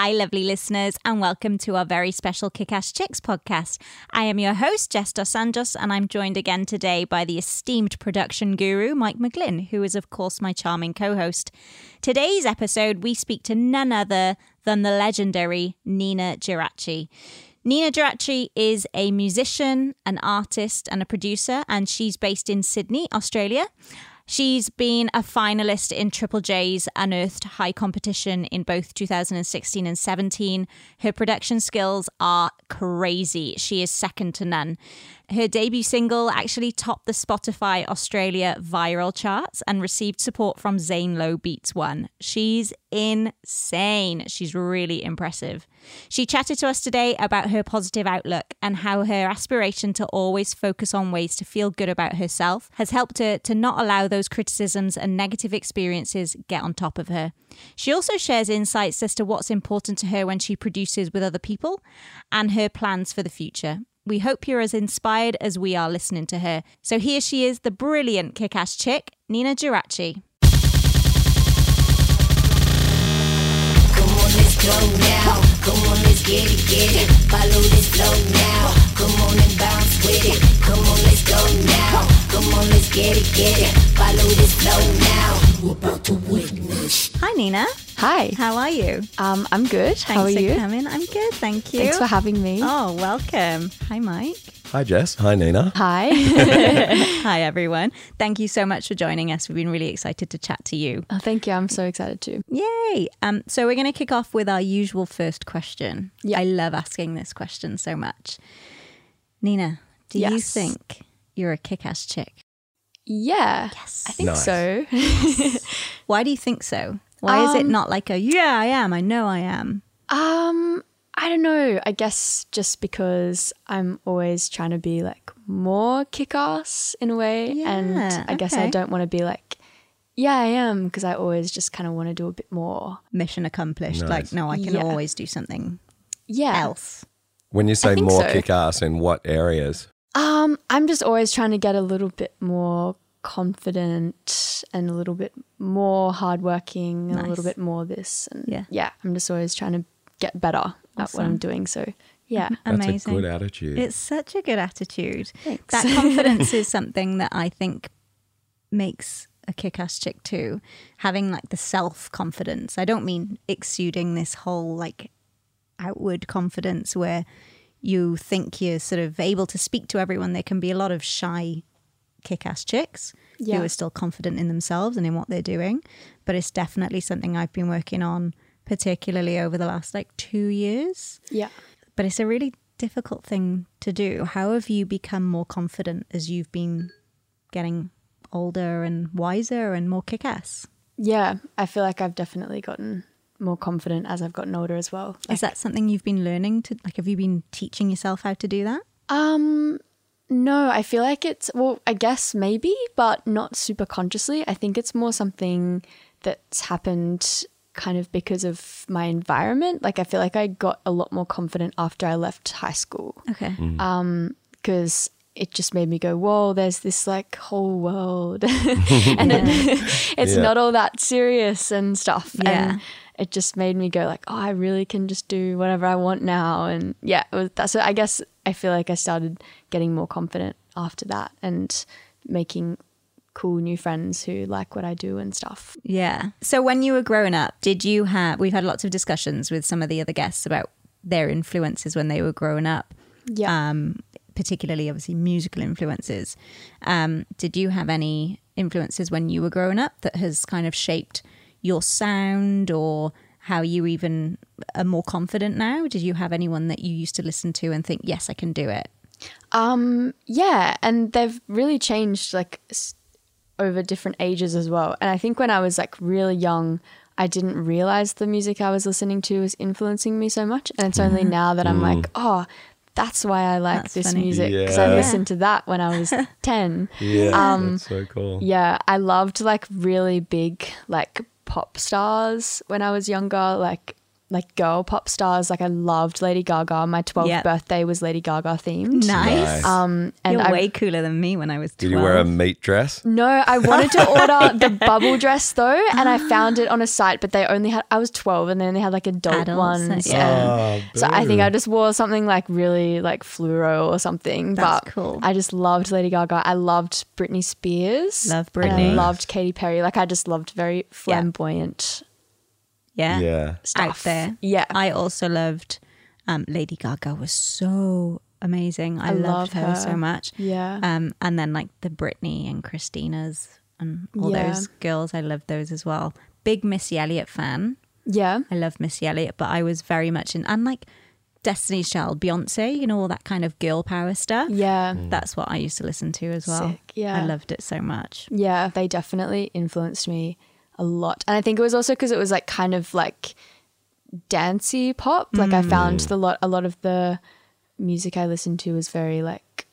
Hi, lovely listeners, and welcome to our very special Kick Ass Chicks podcast. I am your host, Jess Dos and I'm joined again today by the esteemed production guru, Mike McGlynn, who is, of course, my charming co host. Today's episode, we speak to none other than the legendary Ninajirachi. Nina Geraci is a musician, an artist, and a producer, and she's based in Sydney, Australia. She's been a finalist in Triple J's Unearthed High Competition in both 2016 and 17. Her production skills are crazy. She is second to none. Her debut single actually topped the Spotify Australia viral charts and received support from Zane Lowe Beats One. She's insane. She's really impressive. She chatted to us today about her positive outlook and how her aspiration to always focus on ways to feel good about herself has helped her to not allow those criticisms and negative experiences get on top of her. She also shares insights as to what's important to her when she produces with other people and her plans for the future. We hope you're as inspired as we are listening to her. So here she is, the brilliant kick ass chick, Ninajirachi. Come on, let's get it, get it. Follow this flow now. Come on and bounce with it. Come on, let's go now. Come on, let's get it, get it. Follow this flow now. We're about to witness. Hi, Nina. Hi. How are you? Um, I'm good. How are Thanks for you? coming. I'm good, thank you. Thanks for having me. Oh, welcome. Hi, Mike. Hi, Jess. Hi, Nina. Hi. Hi, everyone. Thank you so much for joining us. We've been really excited to chat to you. oh, thank you. I'm so excited too. Yay! Um, so we're going to kick off with our usual first question. Yeah. I love asking this question so much. Nina, do you think you're a kick-ass chick? Yeah. Yes. I think Nice. so. Why do you think so? Why is it Um, not like a yeah, I am, I know I am? um, I don't know. I guess just because I'm always trying to be like more kick ass in a way. and Yeah, I guess. I don't want to be like, yeah, I am, because I always just kind of want to do a bit more. Mission accomplished. Nice. Like, no, I can Yeah. always do something Yeah. else. When you say more so. kick ass, in what areas? Um, I'm just always trying to get a little bit more confident and a little bit more hardworking and a little bit more this and Yeah. yeah, I'm just always trying to get better at what I'm doing. So yeah, mm-hmm. That's Amazing. a good attitude. It's such a good attitude. Thanks. That confidence is something that I think makes a kick ass chick too. Having like the self confidence. I don't mean exuding this whole like outward confidence where you think you're sort of able to speak to everyone. There can be a lot of shy kick ass chicks Yeah. who are still confident in themselves and in what they're doing. But it's definitely something I've been working on, particularly over the last like two years yeah. but it's a really difficult thing to do. How have you become more confident as you've been getting older and wiser and more kick ass? Yeah, I feel like I've definitely gotten more confident as I've gotten older as well. Is that something you've been learning to like have you been teaching yourself how to do that? Um, no, I feel like it's well, I guess maybe, but not super consciously. I think it's more something that's happened kind of because of my environment. Like I feel like I got a lot more confident after I left high school Okay. Um, because it just made me go, whoa, there's this like whole world, and it, it's Yeah. not all that serious and stuff. Yeah. And it just made me go like, oh, I really can just do whatever I want now. And yeah, it was, that's. I guess I feel like I started getting more confident after that and making cool new friends who like what I do and stuff. Yeah. So when you were growing up, did you have we've had lots of discussions with some of the other guests about their influences when they were growing up. Yeah. Um particularly obviously musical influences. Um did you have any influences when you were growing up that has kind of shaped your sound or how you even are more confident now? Did you have anyone that you used to listen to and think, "Yes, I can do it"? Um, yeah, and they've really changed like over different ages as well. And I think when I was like really young, I didn't realize the music I was listening to was influencing me so much. And it's only now that I'm like, oh, that's why I like That's this funny. music because I listened to that when I was 10. Yeah, Um, that's so cool. Yeah, I loved like really big like pop stars when I was younger, like like girl pop stars. Like I loved Lady Gaga. My 12th Yep. birthday was Lady Gaga themed. Nice. Nice. Um, and You're I way cooler than me when I was 12. Did you wear a meat dress? no, I wanted to order the bubble dress though, and I found it on a site, but they only had. I was 12, and then they only had like a adult Adults, ones. yeah. and- Oh, So I think. I just wore something like really like fluoro or something. That's but cool. I just loved Lady Gaga. I loved Britney Spears. Love And Britney. I loved Katy Perry. Like I just loved very flamboyant Yeah. Yeah. stuff. Out there. Yeah. I also loved um, Lady Gaga was so amazing. I, I loved love her, her. so much. Yeah. Um, and then like the Britney and Christina's and all Yeah. those girls, I loved those as well. Big Missy Elliott fan. yeah. I love Missy Elliott, but I was very much in and like Destiny's Child, Beyonce, you know, all that kind of girl power stuff. Yeah. That's what I used to listen to as well. Sick, yeah. I loved it so much. Yeah, they definitely influenced me a lot. And I think it was also because it was like kind of like dancey pop. Like I found mm. the lot a lot of the music I listened to was very like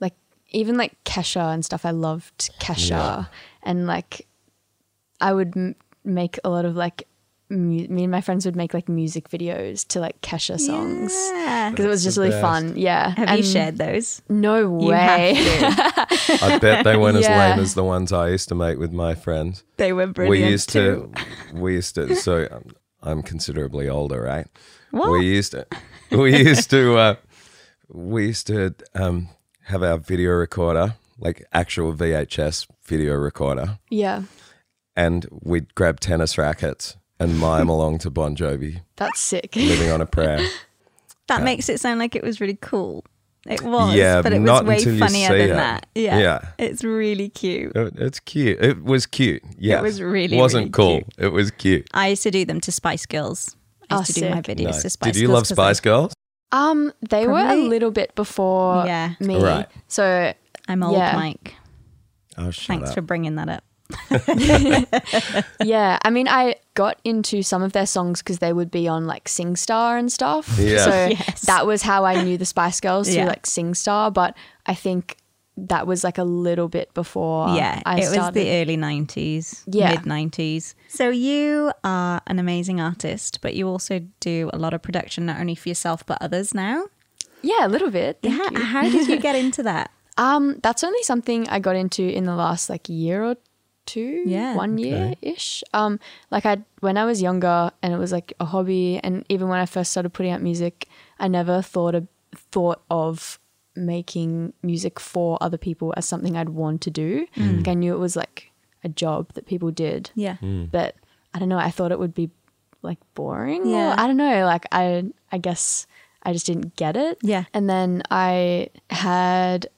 like even like Kesha and stuff. I loved Kesha Yeah. and like I would m- make a lot of like me and my friends would make like music videos to like Kesha songs Yeah. because it was just really best. fun. Yeah. Have you shared those? No You way. have to. I bet they weren't as lame as the ones I used to make with my friends. They were brilliant. we used too. to, we used to. So um, I'm considerably older, right? What? We used to, we used to, uh, we used to um, have our video recorder, like actual VHS video recorder, yeah. and we'd grab tennis rackets and mime along to Bon Jovi, That's sick. "Living on a Prayer." That makes it sound like it was really cool. It was, Yeah, but it was way funnier than it. that. Yeah, Yeah. it's really cute. It- It's cute. It was cute. Yeah, it was really, It wasn't really cool. cute. It was cute. I used to do them to Spice Girls. I used Oh, to do my videos Nice. to Spice Girls. Did you Girls love 'cause Spice Girls? Um, they were a little bit before Yeah. me. Right. So I'm old, Yeah. Mike. Oh, shut Thanks up. for bringing that up. yeah, I mean, I got into some of their songs because they would be on like SingStar and stuff. Yeah. So Yes. that was how I knew the Spice Girls through Yeah. like SingStar. But I think that was like a little bit before. yeah, I it was the early 90s, Yeah. mid 90s. So you are an amazing artist, but you also do a lot of production, not only for yourself, but others now. yeah, a little bit. Thank Yeah. you. How did you get into that? Um, that's only something I got into in the last like year or two, Yeah. one year ish. Um, like I when I was younger and it was like a hobby, and even when I first started putting out music, I never thought of thought of making music for other people as something I'd want to do. Like I knew it was like a job that people did, Yeah. but I don't know. I thought it would be like boring. or- Yeah. I don't know. Like I, I guess I just didn't get it. Yeah. And then I had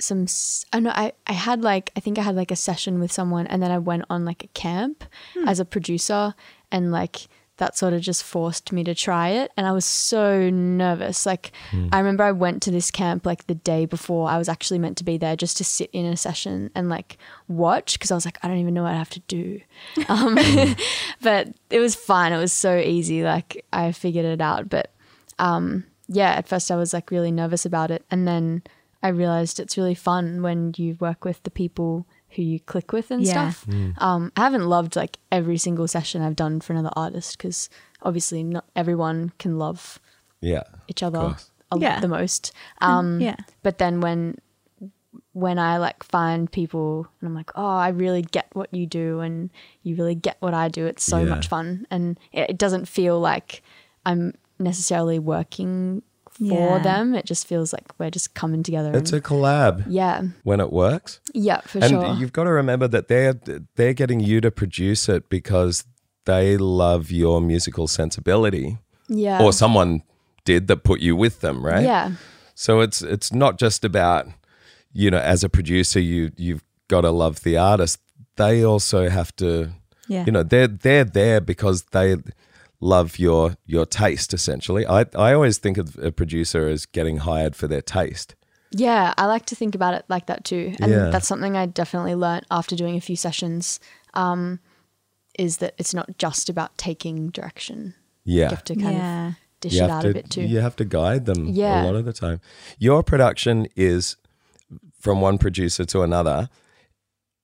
some. s- I know. I I had like I think I had like a session with someone, and then I went on like a camp Hmm. as a producer, and like that sort of just forced me to try it, and I was so nervous. Like I remember I went to this camp like the day before I was actually meant to be there, just to sit in a session and like watch because I was like I don't even know what I have to do. Um, but it was fine. It was so easy. Like I figured it out. But um, yeah, at first I was like really nervous about it, and then I realized it's really fun when you work with the people who you click with and Yeah. stuff. Um, I haven't loved like every single session I've done for another artist because obviously not everyone can love Yeah. each other a- Yeah. the most. Um, yeah. But then when when I like find people and I'm like, oh, I really get what you do and you really get what I do. It's so Yeah. much fun, and it, it doesn't feel like I'm necessarily working for Yeah. them. It just feels like we're just coming together. It's a collab yeah, when it works. yeah, for and sure. And you've got to remember that they're they're getting you to produce it because they love your musical sensibility yeah, or someone did that put you with them, right? yeah, So it's it's not just about you know as a producer you you've got to love the artist. They also have to Yeah. you know they're they're there because they love your your taste essentially. I I always think of a producer as getting hired for their taste. yeah. I like to think about it like that too, and Yeah. that's something I definitely learnt after doing a few sessions. Um, is that it's not just about taking direction. Yeah. You Yeah. have to kind Yeah. of dish you it out to a bit too. you have to guide them Yeah. a lot of the time. Your production is from one producer to another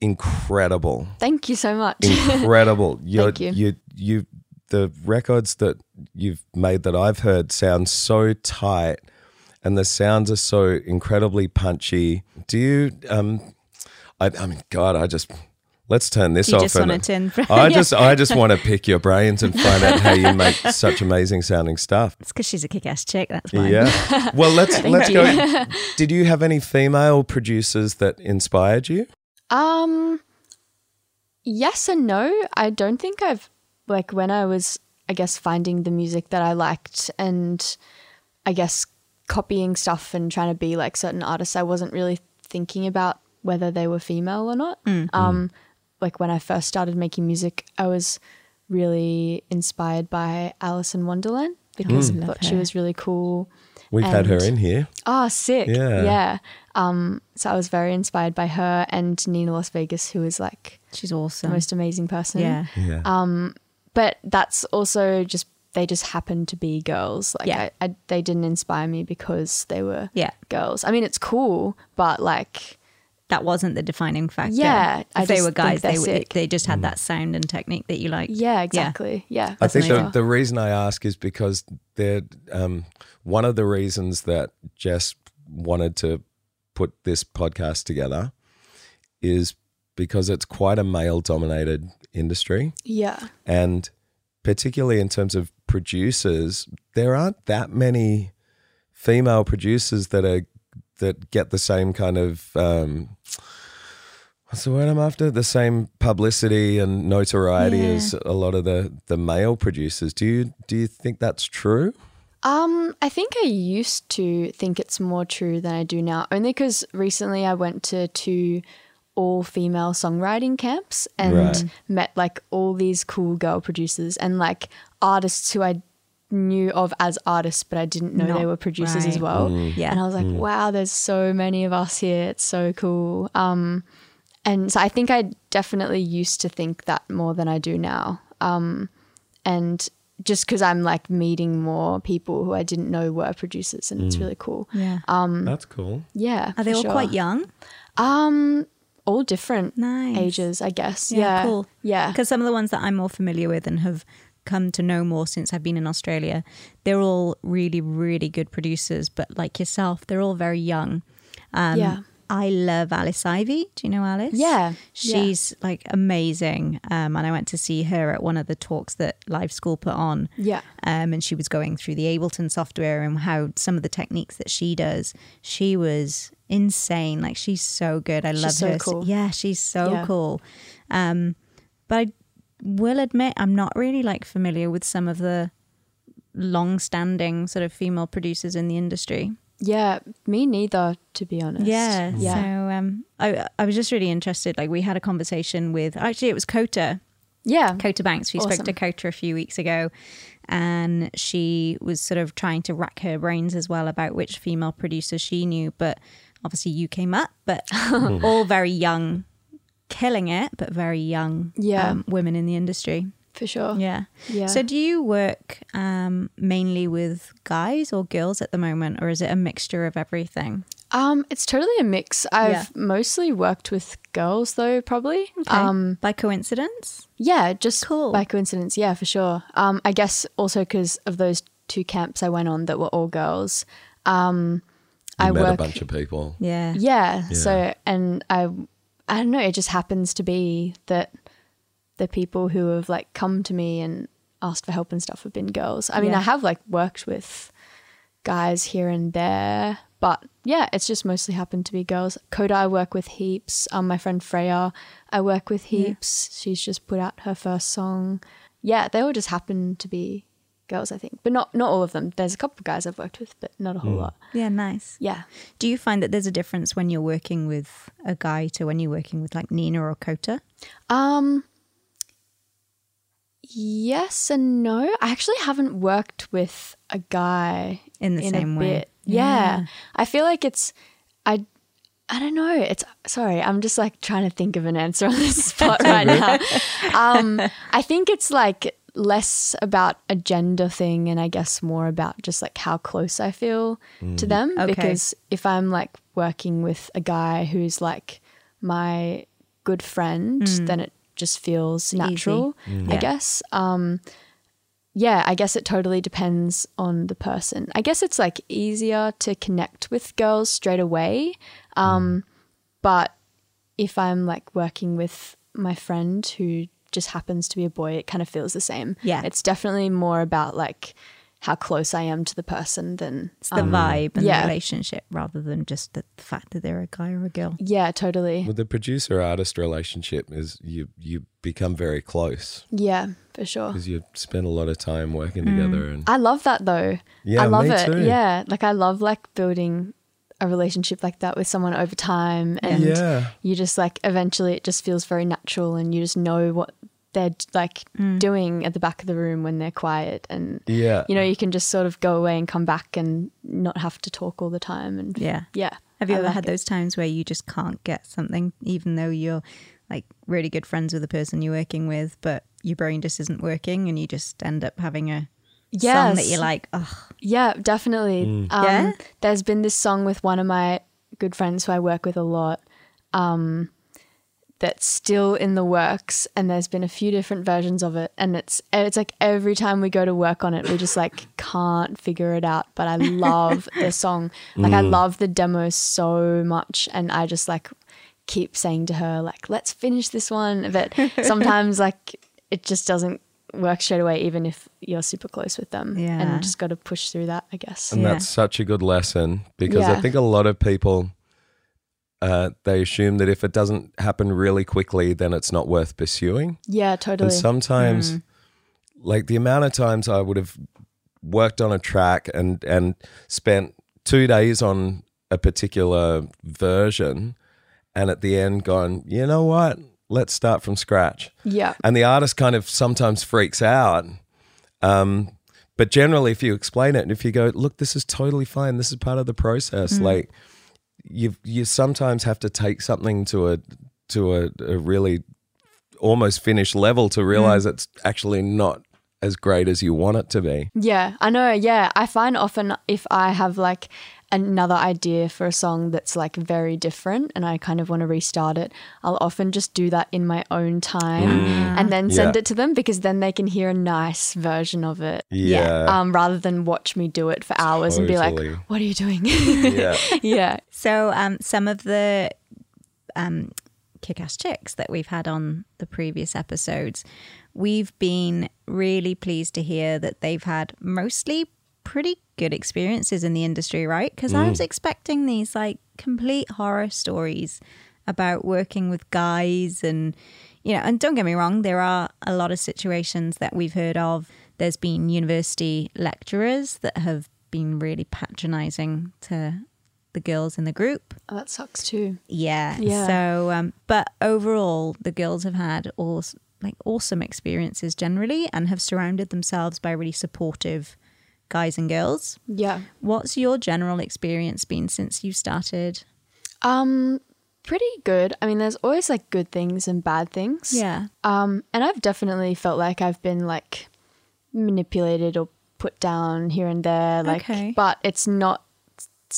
incredible. Thank you so much. incredible. You're, Thank you. You, you, the records that you've made that I've heard sound so tight, and the sounds are so incredibly punchy. Do you? Um, I, I mean, God, I just let's turn this You off. just and- wanted to inf- I just, I just want to pick your brains and find out how you make such amazing sounding stuff. It's because she's a kick-ass chick. That's why. Yeah. Well, let's let's you. go. Did you have any female producers that inspired you? Um, yes and no. I don't think I've like when I was, I guess, finding the music that I liked and I guess copying stuff and trying to be like certain artists. I wasn't really thinking about whether they were female or not. Um, like when I first started making music, I was really inspired by Alison Wonderland because I thought she was really cool. We've had her in here. Oh, sick. Yeah. Yeah. Um, so I was very inspired by her and Nina Las Vegas, who is like She's the awesome. most amazing person. yeah. Yeah. Um, but that's also just they just happened to be girls. Like Yeah. I, I, they didn't inspire me because they were Yeah. girls. I mean, it's cool, but like That wasn't the defining factor. Yeah, If I they were guys, they they're were, sick. they just had that sound and technique that you like. yeah, exactly. Yeah. I think the, the reason I ask is because they're um, one of the reasons that Jess wanted to put this podcast together is because it's quite a male dominated industry. yeah. And particularly in terms of producers, there aren't that many female producers that are that get the same kind of um, what's the word I'm after? The same publicity and notoriety Yeah. as a lot of the the male producers. Do you do you think that's true? Um, I think I used to think it's more true than I do now, only because recently I went to two all female songwriting camps and Right. met like all these cool girl producers and like artists who I knew of as artists, but I didn't know they were producers as right. well. Yeah. And I was like, wow, there's so many of us here. It's so cool. Um, and so I think I definitely used to think that more than I do now. Um, and just because I'm like meeting more people who I didn't know were producers, and it's really cool. Yeah. That's cool. Yeah, Are they for all sure. quite young? Um, all different Nice. ages, I guess. Yeah, Yeah, cool. Yeah, Because some of the ones that I'm more familiar with and have come to know more since I've been in Australia, they're all really, really good producers. But like yourself, they're all very young. Um, Yeah. I love Alice Ivy. Do you know Alice? Yeah, yeah. She's like amazing. Um, and I went to see her at one of the talks that Live School put on. yeah, Um, and she was going through the Ableton software and how some of the techniques that she does. She was insane. Like she's so good. I She's love so her. cool. Yeah, she's so Yeah. cool. Um, but I will admit I'm not really like familiar with some of the long-standing sort of female producers in the industry. yeah. Me neither, to be honest. Yeah. yeah, So um, I I was just really interested. Like we had a conversation with actually it was Kota yeah. Kota Banks. We spoke Awesome. to Kota a few weeks ago, and she was sort of trying to rack her brains as well about which female producers she knew. But obviously, you came up, but all very young, killing it, but very young Yeah. um, women in the industry. for sure. Yeah. Yeah. So, do you work um, mainly with guys or girls at the moment, or is it a mixture of everything? Um, it's totally a mix. I've Yeah. mostly worked with girls though, probably. Um, By coincidence? yeah, just Cool. by coincidence. Yeah, for sure. Um, I guess also because of those two camps I went on that were all girls. Um, You I met work. a bunch of people. Yeah. yeah, Yeah. So and I, I don't know. It just happens to be that the people who have like come to me and asked for help and stuff have been girls. I mean, Yeah. I have like worked with guys here and there, but yeah, it's just mostly happened to be girls. Kota, I work with heaps. Um, my friend Freya, I work with heaps. She's just put out her first song. Yeah, they all just happen to be girls, I think, but not not all of them. There's a couple of guys I've worked with, but not a whole lot. Yeah, nice. Yeah. Do you find that there's a difference when you're working with a guy to when you're working with like Nina or Kota? Um yes and no. I actually haven't worked with a guy In the same a way. bit. Yeah. Yeah. I feel like it's I I don't know. It's sorry, I'm just like trying to think of an answer on this spot right now. Um I think it's like less about a gender thing and I guess more about just like how close I feel to them Okay. because if I'm like working with a guy who's like my good friend, then it just feels natural, I Yeah. guess. Um, yeah, I guess it totally depends on the person. I guess it's like easier to connect with girls straight away. Um, But if I'm like working with my friend who just happens to be a boy, it kind of feels the same. Yeah. It's definitely more about like how close I am to the person than It's the um, vibe and yeah. the relationship rather than just the fact that they're a guy or a girl. yeah, totally. With the producer artist relationship is you you become very close Yeah, for sure. because you spend a lot of time working together mm. and I love that though. Yeah, I love me it. too. Yeah, like I love like building a relationship like that with someone over time, and Yeah. you just like eventually it just feels very natural, and you just know what they're like mm. doing at the back of the room when they're quiet, and yeah. you know you can just sort of go away and come back and not have to talk all the time, and Yeah. yeah. Have you I ever like had it. those times where you just can't get something, even though you're like really good friends with the person you're working with, but your brain just isn't working and you just end up having a song that Yes. you're like, oh, Yeah, definitely. Um, Yeah? There's been this song with one of my good friends who I work with a lot um, that's still in the works, and there's been a few different versions of it, and it's it's like every time we go to work on it, we just like can't figure it out. But I love the song, like I love the demo so much, and I just like keep saying to her like, "Let's finish this one," but sometimes like it just doesn't work straight away, even if you're super close with them. Yeah. And just got to push through that, I guess. And Yeah. that's such a good lesson because I think a lot of people uh, they assume that if it doesn't happen really quickly, then it's not worth pursuing. Yeah, totally. And sometimes, like the amount of times I would have worked on a track and and spent two days on a particular version, and at the end gone, you know what? Let's start from scratch yeah. and the artist kind of sometimes freaks out. Um, but generally, if you explain it and if you go, look, this is totally fine. This is part of the process. Like you, you sometimes have to take something to a to a, a really almost finished level to realize it's actually not as great as you want it to be. Yeah, I know. Yeah. I find often if I have like another idea for a song that's like very different and I kind of want to restart it, I'll often just do that in my own time and then send Yeah. it to them because then they can hear a nice version of it. Yeah. Um, rather than watch me do it for hours and be like, what are you doing? yeah. yeah. So, um, some of the um, kick ass chicks that we've had on the previous episodes, we've been really pleased to hear that they've had mostly pretty good experiences in the industry, right? Because I was expecting these like complete horror stories about working with guys and you know and don't get me wrong there are a lot of situations that we've heard of there's been university lecturers that have been really patronizing to the girls in the group Oh, that sucks too. yeah. Yeah. So, um, but overall, the girls have had all like awesome experiences generally, and have surrounded themselves by really supportive guys and girls. Yeah. What's your general experience been since you started? Um, pretty good. I mean, there's always like good things and bad things. Yeah. Um, and I've definitely felt like I've been like manipulated or put down here and there. Like, Okay. but it's not.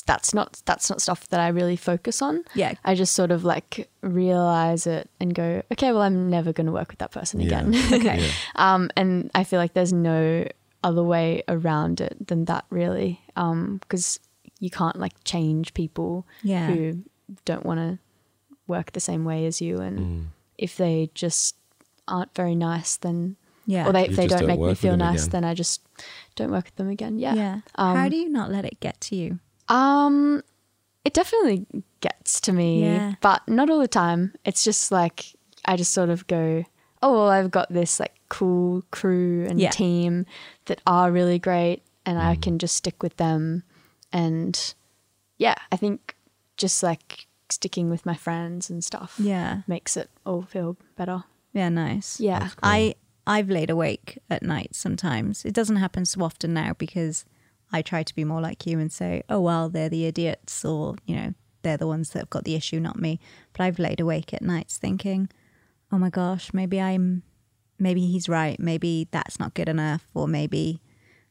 That's not that's not stuff that I really focus on. Yeah. I just sort of like realize it and go, okay, well, I'm never going to work with that person Yeah. again. Okay. um, and I feel like there's no other way around it than that, really, because you can't like change people Yeah. who don't want to work the same way as you, and Mm. if they just aren't very nice, then Yeah. or they, if they don't don't make me feel nice, again. then I just don't work with them again. Yeah. yeah. Um, How do you not let it get to you? Um, it definitely gets to me, Yeah. but not all the time. It's just like I just sort of go, oh well, I've got this like cool crew and Yeah. team that are really great, and I mm. can just stick with them. And yeah, I think just like sticking with my friends and stuff, Yeah. makes it all feel better. Yeah. Nice. Yeah, I I've laid awake at night sometimes. It doesn't happen so often now because I try to be more like you and say, "Oh well, they're the idiots," or you know, they're the ones that have got the issue, not me. But I've laid awake at nights thinking, "Oh my gosh, maybe I'm, maybe he's right. Maybe that's not good enough, or maybe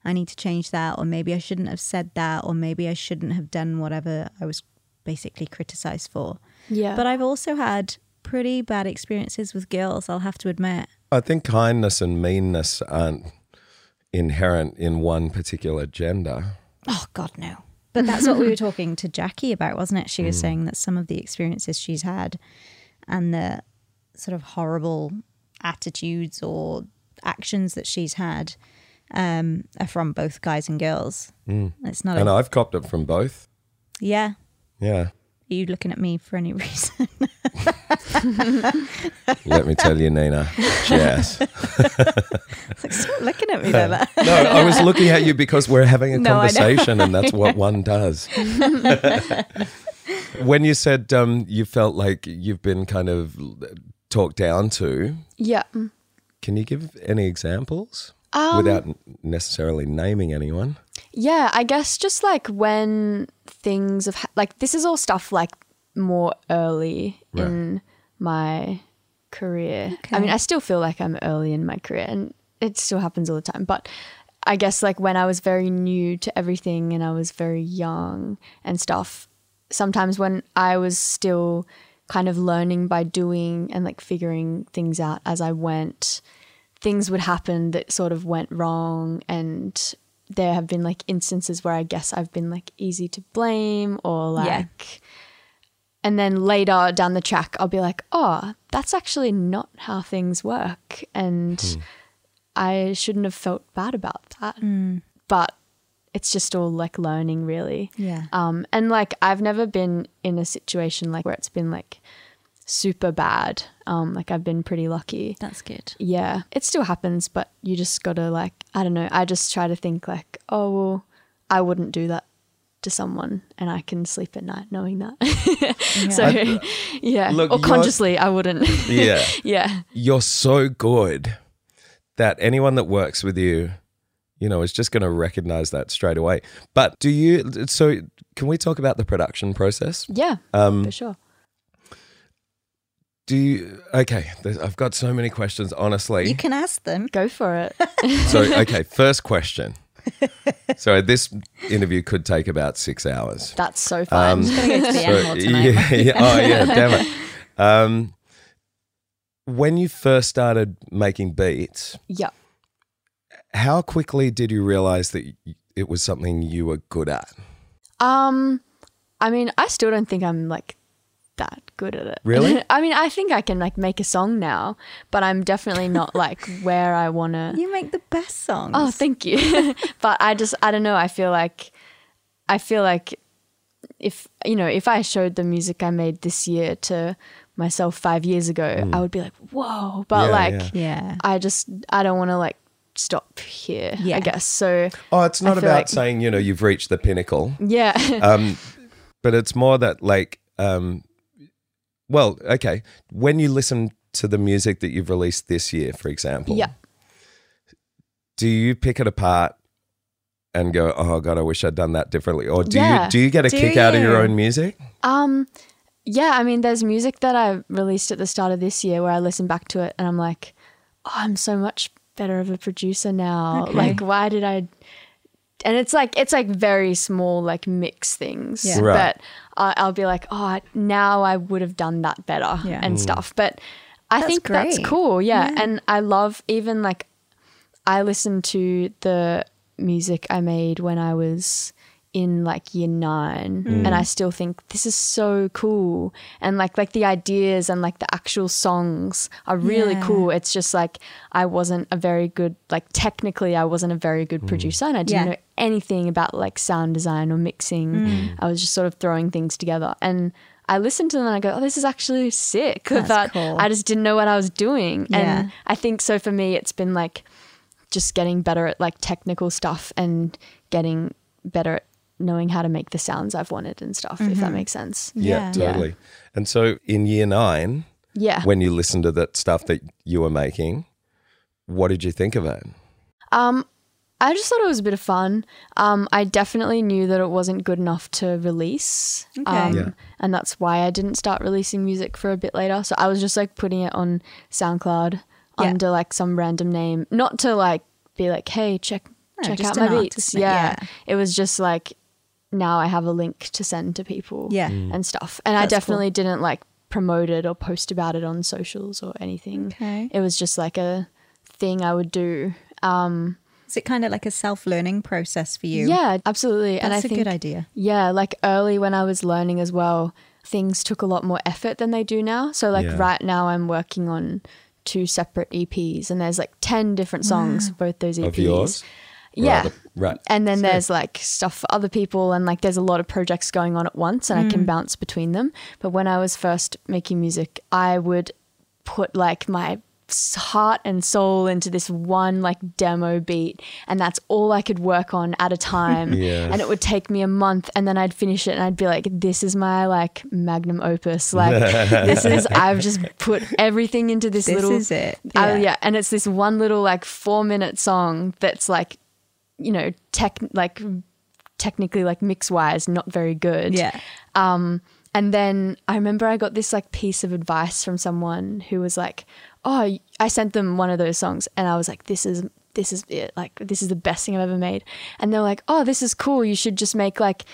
I need to change that, or maybe I shouldn't have said that, or maybe I shouldn't have done whatever I was basically criticized for." yeah, But I've also had pretty bad experiences with girls. I'll have to admit. I think kindness and meanness aren't inherent in one particular gender. Oh God, no. But that's what we were talking to Jackie about, wasn't it? She was mm. saying that some of the experiences she's had and the sort of horrible attitudes or actions that she's had um, are from both guys and girls. It's not. And A, I've copped it from both. yeah. Yeah. Are you looking at me for any reason? Let me tell you, Nina. Yes. Like, stop looking at me like that. No, I was looking at you because we're having a No, conversation and that's what one does. when you said um, you felt like you've been kind of talked down to, Yeah. can you give any examples Um, without necessarily naming anyone? Yeah, I guess just like when things have ha- like this is all stuff like more early Right. in my career. I mean, I still feel like I'm early in my career and it still happens all the time, but I guess like when I was very new to everything and I was very young and stuff, sometimes when I was still kind of learning by doing and like figuring things out as I went, things would happen that sort of went wrong and there have been like instances where I guess I've been like easy to blame or like Yeah. and then later down the track I'll be like, "Oh, that's actually not how things work." And hmm. I shouldn't have felt bad about that. Hmm. But it's just all like learning really. Yeah. Um, and like I've never been in a situation like where it's been like super bad. Um, like I've been pretty lucky. That's good. Yeah, it still happens, but you just gotta like I don't know. I just try to think like, oh well, I wouldn't do that to someone, and I can sleep at night knowing that. so yeah, Look, or consciously I wouldn't. Yeah. yeah, You're so good that anyone that works with you, you know, is just going to recognize that straight away. But do you, so can we talk about the production process? yeah, Um, for sure. Do you, okay, I've got so many questions, honestly. You can ask them. Go for it. So, okay, first question. So, this interview could take about six hours. That's so fun. I'm going to go to So, yeah, yeah, oh, yeah, damn it. Um, when you first started making beats, yeah. How quickly did you realize that it was something you were good at? Um, I mean, I still don't think I'm like that good at it. Really? I mean, I think I can like make a song now, but I'm definitely not like where I want to. You make the best songs. Oh, thank you. but I just, I don't know. I feel like, I feel like if, you know, if I showed the music I made this year to myself five years ago, I would be like, whoa. But Mm. Yeah, like, yeah. yeah. I just, I don't want to like stop here, Yeah. I guess. So, Oh, it's not about like- saying, you know, you've reached the pinnacle, yeah. um, but it's more that, like, um, well, okay, when you listen to the music that you've released this year, for example, yeah. do you pick it apart and go, oh, God, I wish I'd done that differently? Or do, Yeah. you, do you get a Do kick out of your own music? Um, yeah, I mean, there's music that I released at the start of this year where I listen back to it and I'm like, oh, I'm so much better of a producer now. Okay. Like, why did I? And it's like it's like very small, like mix things. Yeah. Right. But I I'll be like, oh, now I would have done that better Yeah. and mm. stuff. But I That's think that's cool. Yeah. Yeah. and I love even like I listened to the music I made when I was in like year nine. Mm. And I still think this is so cool. And like like the ideas and like the actual songs are really Yeah. cool. It's just like I wasn't a very good like technically I wasn't a very good mm. producer and I didn't Yeah. know anything about like sound design or mixing. Mm. I was just sort of throwing things together. And I listened to them and I go oh this is actually sick. That's but cool. I just didn't know what I was doing. Yeah. and I think so for me it's been like just getting better at like technical stuff and getting better at knowing how to make the sounds I've wanted and stuff, if that makes sense. Yeah. Yeah. totally. And so in year nine, Yeah. when you listened to that stuff that you were making, what did you think of it? Um, I just thought it was a bit of fun. Um, I definitely knew that it wasn't good enough to release. Okay. Um, Yeah. And that's why I didn't start releasing music for a bit later. So I was just like putting it on SoundCloud Yeah. under like some random name, not to like be like, hey, check No, check out my beats. Yeah. yeah. It was just like now I have a link to send to people. Yeah. And stuff. And I That's cool. definitely didn't like promote it or post about it on socials or anything. Okay. It was just like a thing I would do. Um, Is it kind of like a self learning process for you? Yeah, absolutely. That's and I a think good idea. Yeah, like early when I was learning as well, things took a lot more effort than they do now. So like Yeah. right now I'm working on two separate EPs and there's like 10 different songs for both those EPs. Of yours? Yeah. Rather- right. And then Sick. there's like stuff for other people and like there's a lot of projects going on at once and I Mm. can bounce between them. But when I was first making music, I would put like my heart and soul into this one like demo beat and that's all I could work on at a time Yeah. and it would take me a month and then I'd finish it and I'd be like this is my like magnum opus like this is I've just put everything into this, This little is it. yeah. Yeah. yeah and it's this one little like 4 minute song that's like you know tech like technically like mix wise not very good Yeah. um, and then I remember I got this like piece of advice from someone who was like, "Oh, I sent them one of those songs, and I was like, this is this is it. Like this is the best thing I've ever made." And they're like, "Oh, this is cool. You should just make like."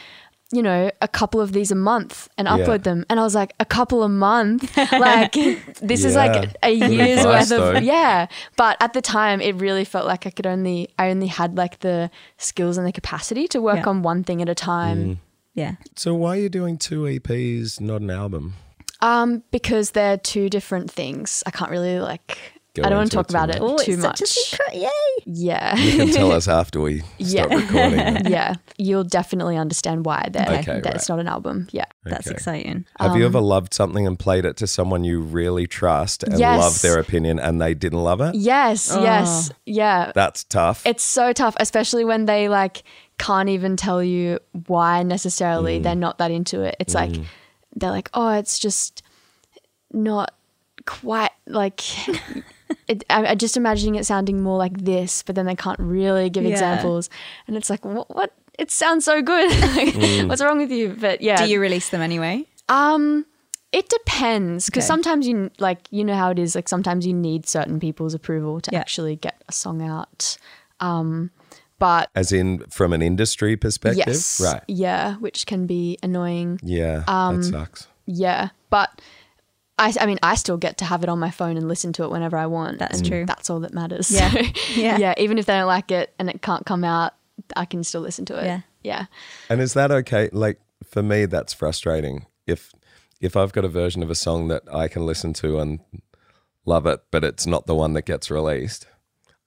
You know, a couple of these a month and Yeah. upload them. And I was like, a couple a month? Like, this is like a year's advice, worth of. Yeah. But at the time, it really felt like I could only, I only had like the skills and the capacity to work Yeah. on one thing at a time. Yeah. So why are you doing two EPs, not an album? Um, because they're two different things. I can't really like. Go I don't want to talk about it much. too much. such a secret. Yay. Yeah, You can tell us after we stop Yeah. recording. yeah. You'll definitely understand why they're, Okay, that right. it's not an album. Yeah. That's exciting. Have Um, you ever loved something and played it to someone you really trust and Yes. love their opinion and they didn't love it? Yes. Yes. Yeah. That's tough. It's so tough, especially when they like can't even tell you why necessarily Mm. they're not that into it. It's like they're like, oh, it's just not quite like. It, I, I'm just imagining it sounding more like this, but then they can't really give Yeah. examples, and it's like, what? what? It sounds so good. Like, Mm. What's wrong with you? But yeah, Do you release them anyway? um, it depends because Okay. sometimes you like you know how it is. Like sometimes you need certain people's approval to Yeah. actually get a song out. Um, but As in from an industry perspective? yes, Right. yeah, which can be annoying. Yeah. Um, that sucks. Yeah, but I, I mean, I still get to have it on my phone and listen to it whenever I want. That's and true. That's all that matters. Yeah. So, Yeah. yeah. Even if they don't like it and it can't come out, I can still listen to it. Yeah. yeah. And is that okay? Like for me, that's frustrating. If if I've got a version of a song that I can listen to and love it, but it's not the one that gets released,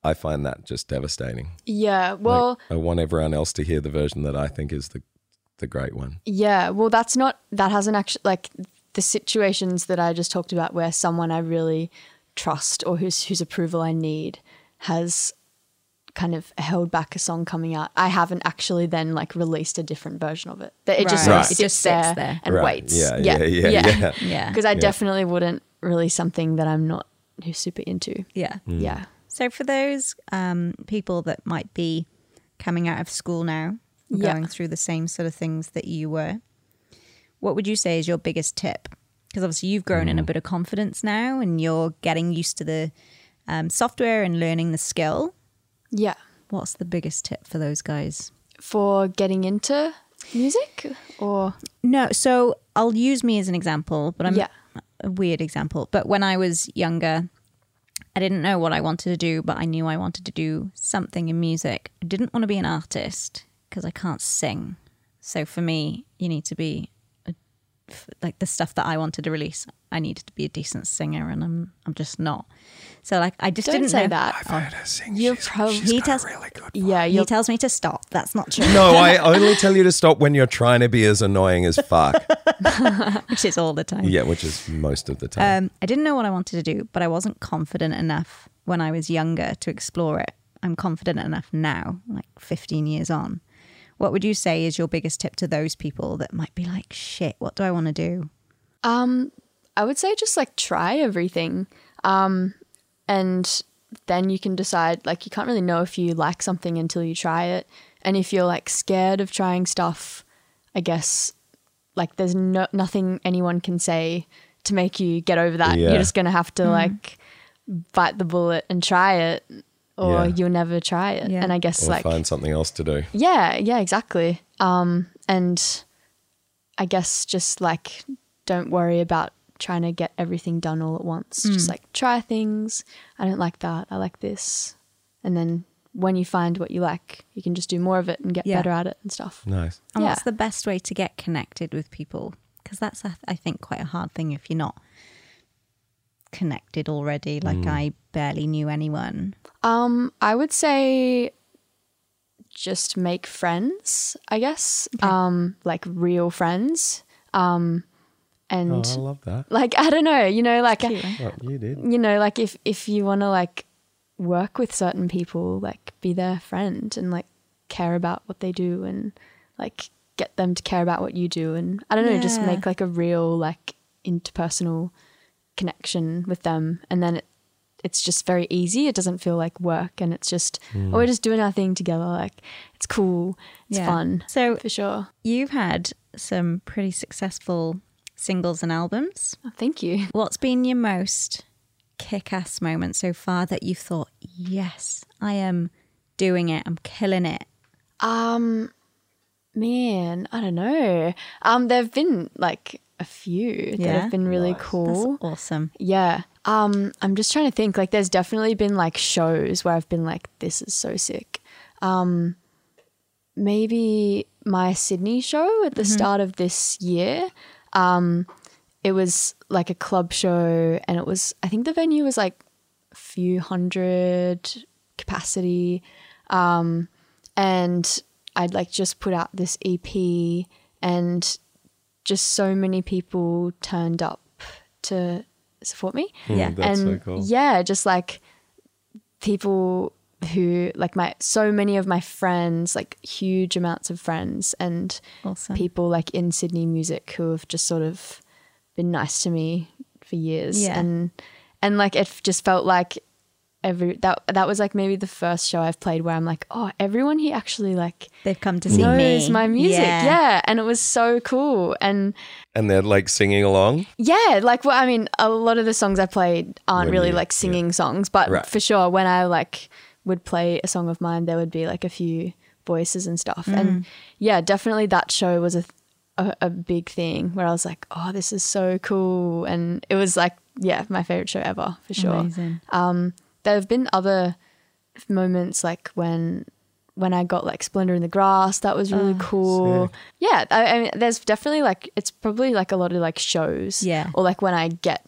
I find that just devastating. Yeah. Like, Well, I want everyone else to hear the version that I think is the the great one. Yeah, well, that's not that hasn't actually like the situations that I just talked about where someone I really trust or whose whose approval I need has kind of held back a song coming out. I haven't actually then like released a different version of it. That It just Right. sort of sits, It just sits there, there. and Right. waits. Yeah, yeah, yeah, yeah. Yeah. Because I definitely wouldn't release something that I'm not super into. Yeah. Mm. Yeah. So for those um, people that might be coming out of school now, Yeah. going through the same sort of things that you were, what would you say is your biggest tip? Because obviously you've grown in a bit of confidence now, and you're getting used to the um, software and learning the skill. Yeah. What's the biggest tip for those guys? For getting into music or No, so I'll use me as an example, but I'm Yeah. a weird example. But when I was younger, I didn't know what I wanted to do, but I knew I wanted to do something in music. I didn't want to be an artist because I can't sing. So for me, you need to be a, f- like the stuff that I wanted to release. I needed to be a decent singer, and I'm I'm just not. So like I just don't didn't say know. that. I've heard her sing. You're she's, prob- she's He tells- really good. Yeah, He tells me to stop. That's not true. No, I only tell you to stop when you're trying to be as annoying as fuck. which is all the time. yeah, which is most of the time. Um, I didn't know what I wanted to do, but I wasn't confident enough when I was younger to explore it. I'm confident enough now, like 15 years on. What would you say is your biggest tip to those people that might be like, shit, what do I want to do? Um, I would say just like try everything. Um, and then you can decide, like, you can't really know if you like something until you try it. And if you're like scared of trying stuff, I guess like there's no, nothing anyone can say to make you get over that. Yeah. You're just going to have to like bite the bullet and try it or Yeah. you'll never try it. Yeah. And I guess or like, find something else to do. yeah, yeah, exactly. Um, and I guess just like don't worry about trying to get everything done all at once. Just like try things. I don't like that. I like this, and then when you find what you like, you can just do more of it and get Yeah. better at it and stuff. Nice. And Yeah. what's the best way to get connected with people? Because that's, I I think, quite a hard thing if you're not connected already. Like I barely knew anyone. Um, I would say just make friends, I guess. Um, like real friends. Um, and Oh, I love that. like I don't know, you know, like Cute. What you did. you know, like if if you want to like work with certain people, like be their friend and like care about what they do and like get them to care about what you do and I don't know, just make like a real like interpersonal connection with them and then it it's just very easy. It doesn't feel like work and it's just oh, we're just doing our thing together. Like it's cool. It's Yeah. fun. So For sure. you've had some pretty successful singles and albums. Oh, thank you. What's been your most kick ass moment so far that you've thought, yes, I am doing it, I'm killing it? Um, man, I don't know. Um, there've been like a few that have been really cool. That's awesome. Yeah. Um, I'm just trying to think. Like, there's definitely been like shows where I've been like, this is so sick. Um, maybe my Sydney show at the start of this year. Um, it was like a club show, and it was. I think the venue was like a few hundred capacity, um, and I'd like just put out this EP, and just so many people turned up to support me Yeah. Mm, that's and so cool. yeah just like people who like my so many of my friends like huge amounts of friends and Awesome. people like in sydney music who have just sort of been nice to me for years Yeah. and and like it just felt like every that that was like maybe the first show i've played where i'm like oh everyone here actually like They've come to see knows me. my music Yeah. yeah and it was so cool and And they're like singing along. yeah, like well, I mean, a lot of the songs I played aren't When really you- like singing songs, but Right. for sure, when I like would play a song of mine, there would be like a few voices and stuff, Mm. and yeah, definitely that show was a, a a big thing where I was like, oh, this is so cool, and it was like yeah, my favorite show ever for sure. Amazing. Um, there have been other moments like when when I got like Splendour in the Grass, that was really cool. sick. Yeah, I, I mean, there's definitely like it's probably like a lot of like shows. Yeah. or like when I get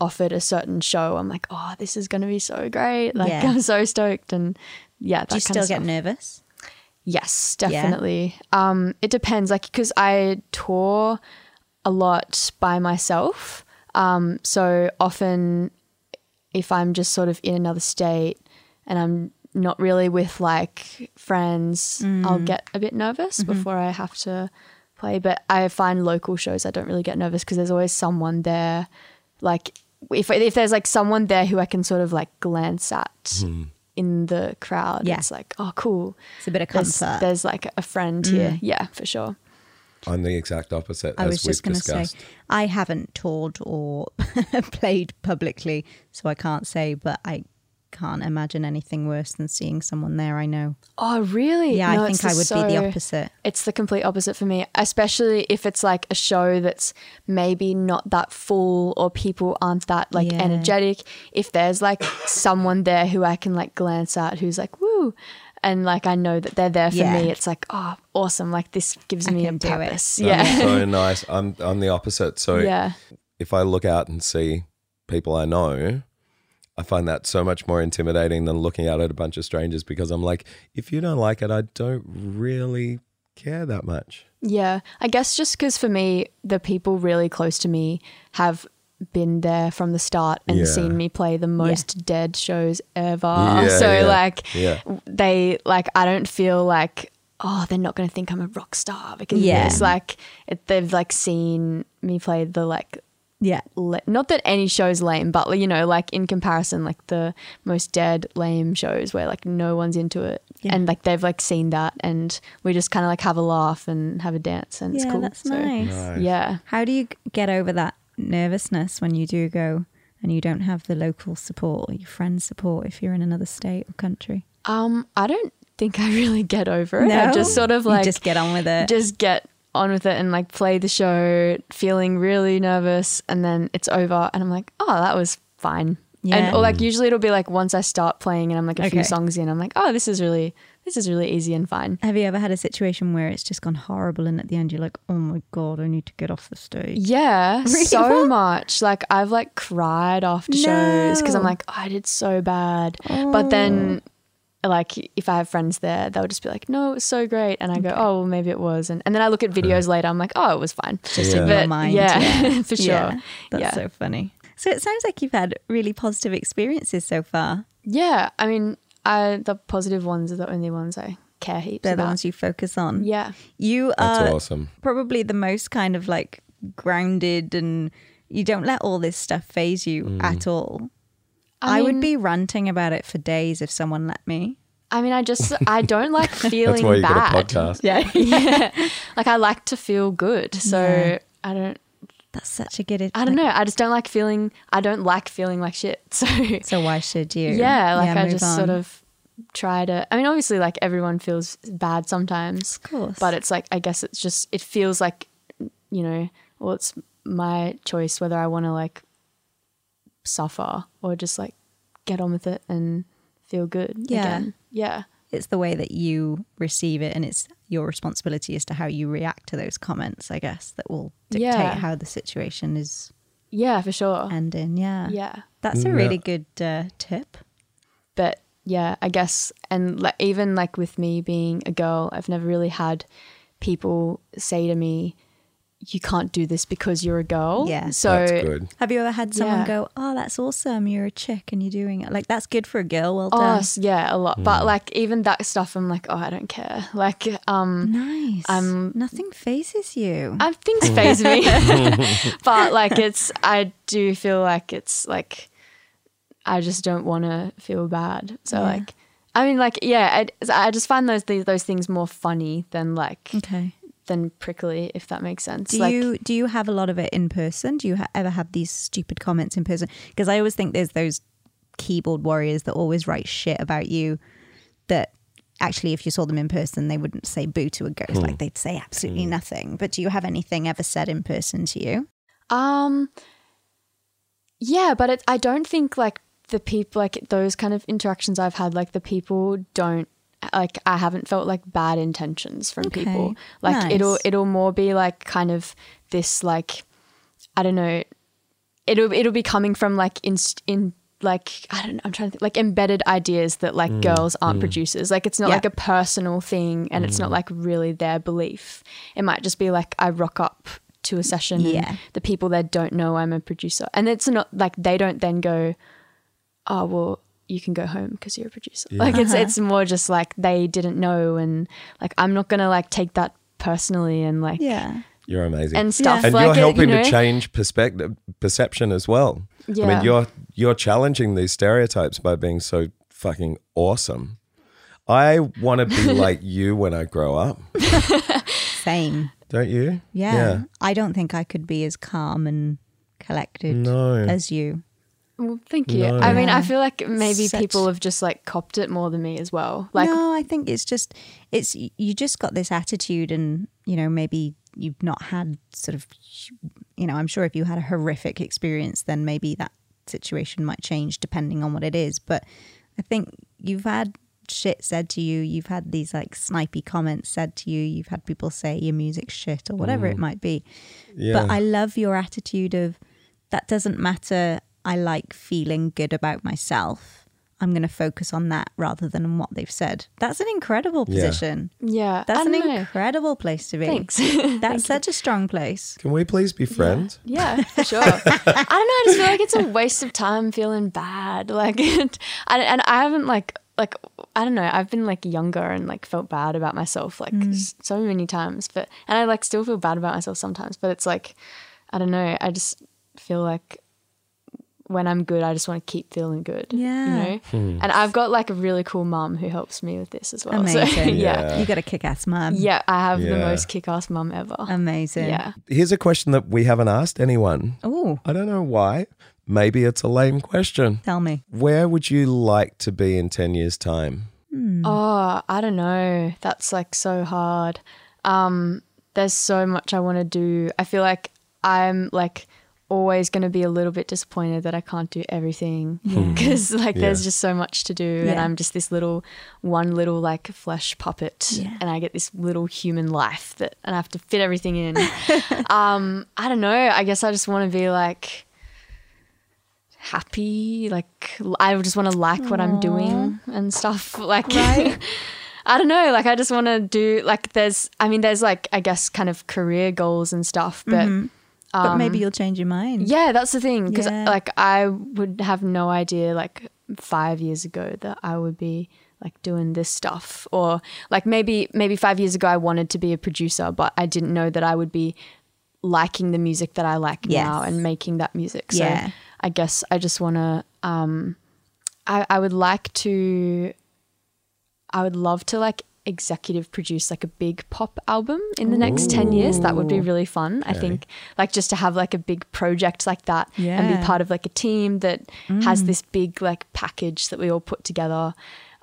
offered a certain show, I'm like, oh, this is gonna be so great. Like Yeah. I'm so stoked, and yeah, that Do you kind still of get stuff. nervous? Yes, definitely. Um, it depends, like, because I tour a lot by myself. Um, so often, if I'm just sort of in another state and I'm not really with like friends, I'll mm. get a bit nervous mm-hmm. before I have to play. But I find local shows I don't really get nervous because there's always someone there. Like if if there's like someone there who I can sort of like glance at hmm. in the crowd, Yeah. it's like oh cool It's a bit of there's, comfort. there's like a friend here. Mm. Yeah, for sure. I'm the exact opposite, I as was just we've going to say. I haven't toured or played publicly, so I can't say, but I can't imagine anything worse than seeing someone there I know. Oh, really? Yeah, No, I think I would the be the opposite. It's the complete opposite for me, especially if it's like a show that's maybe not that full or people aren't that like Yeah. energetic. If there's like someone there who I can like glance at who's like, woo, and like I know that they're there for Yeah. me, it's like, oh, awesome. Like this gives I me a can do it. purpose. That's Yeah. so nice. I'm I'm the opposite. So yeah. if I look out and see people I know, I find that so much more intimidating than looking out at a bunch of strangers because I'm like, if you don't like it, I don't really care that much. Yeah, I guess just because for me, the people really close to me have been there from the start and Yeah. seen me play the most dead shows ever. Yeah, so yeah, like, yeah. they like I don't feel like oh they're not going to think I'm a rock star because Yeah. it's like it, they've like seen me play the like Yeah. le- not that any show's lame, but you know, like in comparison, like the most dead lame shows where like no one's into it, Yeah. and like they've like seen that, and we just kind of like have a laugh and have a dance, and it's cool. that's So, nice. Nice. Yeah, How do you get over that nervousness when you do go and you don't have the local support or your friends' support if you're in another state or country? um, I don't think I really get over it. I just sort of You like just get on with it. just get on with it and like play the show, feeling really nervous, and then it's over, and I'm like, oh, that was fine. Yeah. And or like usually it'll be like once I start playing and I'm like a Okay. few songs in, I'm like, oh, this is really this is really easy and fine. Have you ever had a situation where it's just gone horrible and at the end you're like, oh my God, I need to get off the stage? Yeah, Really? so What? much. Like I've like cried after shows because I'm like, oh, I did so bad. But then, oh. like, if I have friends there, they'll just be like, no, it was so great, and I go, oh, well, maybe it was, and and then I look at videos later, I'm like, oh, it was fine. Just in Yeah. your mind. yeah, for sure. Yeah, that's Yeah. so funny. So it sounds like you've had really positive experiences so far. Yeah, I mean, I the positive ones are the only ones I care heaps They're the ones you focus on. yeah, You That's are awesome. probably the most kind of like grounded and you don't let all this stuff faze you Mm. at all. I I, would be ranting about it for days if someone let me. I mean, I just I don't like feeling That's why you bad. got a podcast. Yeah. yeah, like I like to feel good, so Yeah. I don't. That's such a good idea. I don't know. I just don't like feeling. I don't like feeling like shit. So So why should you? yeah, like I move just sort of try to. I mean, obviously, like everyone feels bad sometimes, Of course. but it's like I guess it's just it feels like you know, well, it's my choice whether I want to like suffer or just like get on with it and feel good Yeah. again. Yeah. It's the way that you receive it and it's your responsibility as to how you react to those comments, I guess, that will dictate Yeah. how the situation is Yeah, for sure. ending. Yeah. yeah. That's a Yeah. really good uh, tip. but yeah, I guess, and like even like with me being a girl, I've never really had people say to me, "You can't do this because you're a girl." Yeah. so That's good. Have you ever had someone Yeah. go, "Oh, that's awesome! You're a chick and you're doing it." Like that's good for a girl. Well Oh done. s- yeah, a lot. But like even that stuff, I'm like, oh, I don't care. Like, um, Nice. Um, Nothing fazes you. I things faze me, but like it's, I do feel like it's like, I just don't want to feel bad. So Yeah. like, I mean, like, yeah, I, I just find those these, those things more funny than like okay. Than prickly, if that makes sense. Do like, you do you have a lot of it in person? Do you ha- ever have these stupid comments in person? Because I always think there's those keyboard warriors that always write shit about you. That actually, if you saw them in person, they wouldn't say boo to a ghost. Like they'd say absolutely nothing. But do you have anything ever said in person to you? Um, yeah, but it, I don't think like the people like those kind of interactions I've had, like the people don't like I haven't felt like bad intentions from Okay, people. Like it'll it'll more be like kind of this like I don't know. It'll it'll be coming from like in in like I don't know. I'm trying to think like embedded ideas that like mm, girls aren't mm. producers. Like it's not Yeah. like a personal thing, and it's not mm. like really their belief. It might just be like I rock up to a session, Yeah. and the people there don't know I'm a producer, and it's not like they don't then go, oh well. You can go home because you're a producer. Like it's uh-huh. it's more just like they didn't know, and like I'm not gonna like take that personally and like Yeah. You're amazing. and stuff. and like you're it, you helping know? to change perspective perception as well. Yeah. I mean, you're you're challenging these stereotypes by being so fucking awesome. I want to be like you when I grow up. Same. Don't you? Yeah. I don't think I could be as calm and collected No. as you. Well, thank you. No. I mean, I feel like maybe Such- people have just like copped it more than me as well. Like, no, I think it's just it's you just got this attitude, and you know maybe you've not had sort of you know I'm sure if you had a horrific experience, then maybe that situation might change depending on what it is. But I think you've had shit said to you, you've had these like snipey comments said to you, you've had people say your music's shit or whatever it mm. might be. Yeah. But I love your attitude of that doesn't matter. I like feeling good about myself. I'm going to focus on that rather than on what they've said. That's an incredible position. yeah, That's an know. incredible place to be. Thanks. That's such a strong place. Can we please be friends? Yeah, for sure. I don't know. I just feel like it's a waste of time feeling bad. Like, and, and I haven't like like I don't know. I've been like younger and like felt bad about myself like Mm. so many times. But and I like still feel bad about myself sometimes. But it's like I don't know. I just feel like when I'm good, I just want to keep feeling good. Yeah. you know. And I've got like a really cool mum who helps me with this as well. So, Amazing. yeah. Yeah. You got a kick ass mum. Yeah, I have the most kick-ass mum ever. Amazing. yeah. Here's a question that we haven't asked anyone. Oh, I don't know why. Maybe it's a lame question. tell me. Where would you like to be in 10 years' time? Oh, I don't know. That's like so hard. Um, there's so much I want to do. I feel like I'm like always going to be a little bit disappointed that I can't do everything because like there's just so much to do and I'm just this little one little like flesh puppet Yeah. and I get this little human life that and I have to fit everything in. um I don't know, I guess I just want to be like happy like I just want to like what I'm doing and stuff like Right. I don't know. Like, I just want to do like. There's, I mean, there's like, I guess, kind of career goals and stuff. But but maybe you'll change your mind. yeah, that's the thing. Because Yeah. like, I would have no idea like five years ago that I would be like doing this stuff, or like maybe maybe five years ago I wanted to be a producer, but I didn't know that I would be liking the music that I like now and making that music. So Yeah. I guess I just want to. Um, I I would like to. I would love to like executive produce like a big pop album in the next 10 years. That would be really fun. I think like just to have like a big project like that and be part of like a team that has this big like package that we all put together.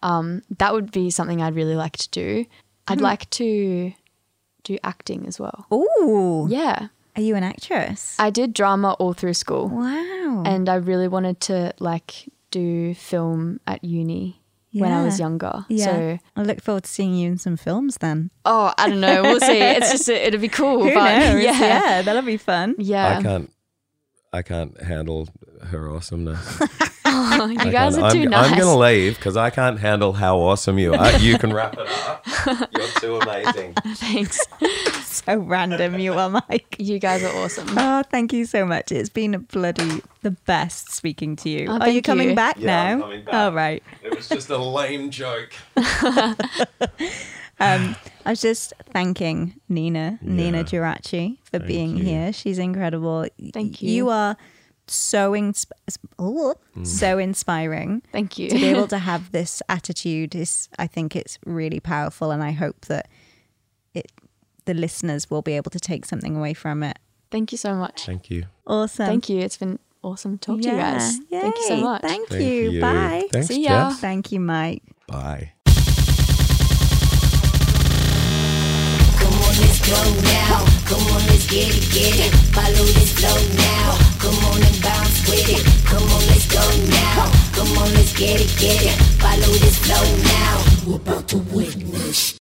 Um, that would be something I'd really like to do. I'd like to do acting as well. oh Yeah. Are you an actress? I did drama all through school wow. and I really wanted to like do film at uni when I was younger. yeah. So I look forward to seeing you in some films then. Oh, I don't know. We'll see. It's just it'll be cool. Who but knows? Yeah, yeah, that'll be fun. yeah. I can't. I can't handle her awesomeness. Oh, you I guys are I'm, nice. I'm gonna leave because I can't handle how awesome you are. You can wrap it up. You're too amazing. Thanks. So random you are, Mike. You guys are awesome. Oh, thank you so much. It's been a bloody the best speaking to you. Oh, are you coming you. back Yeah, now? I'm coming back. Oh, right. It was just a lame joke. Um, I was just thanking Nina, Nina Yeah. For Thank being you. here. She's incredible. Thank You you. are so insp- oh, Mm. so inspiring. Thank you. to be able to have this attitude is I think it's really powerful and I hope that it the listeners will be able to take something away from it. Thank you so much. Thank you. Awesome. Thank you. It's been awesome to talk to you guys. Yeah. Thank you so much. Thank, Thank you. you. Bye. Thanks, See ya. Jess. Thank you, Mike. Bye. Come on, let's go now. Come on, let's get it, get it. Follow this flow now. Come on and bounce with it. Come on, let's go now. Come on, let's get it, get it. Follow this flow now. You about to witness.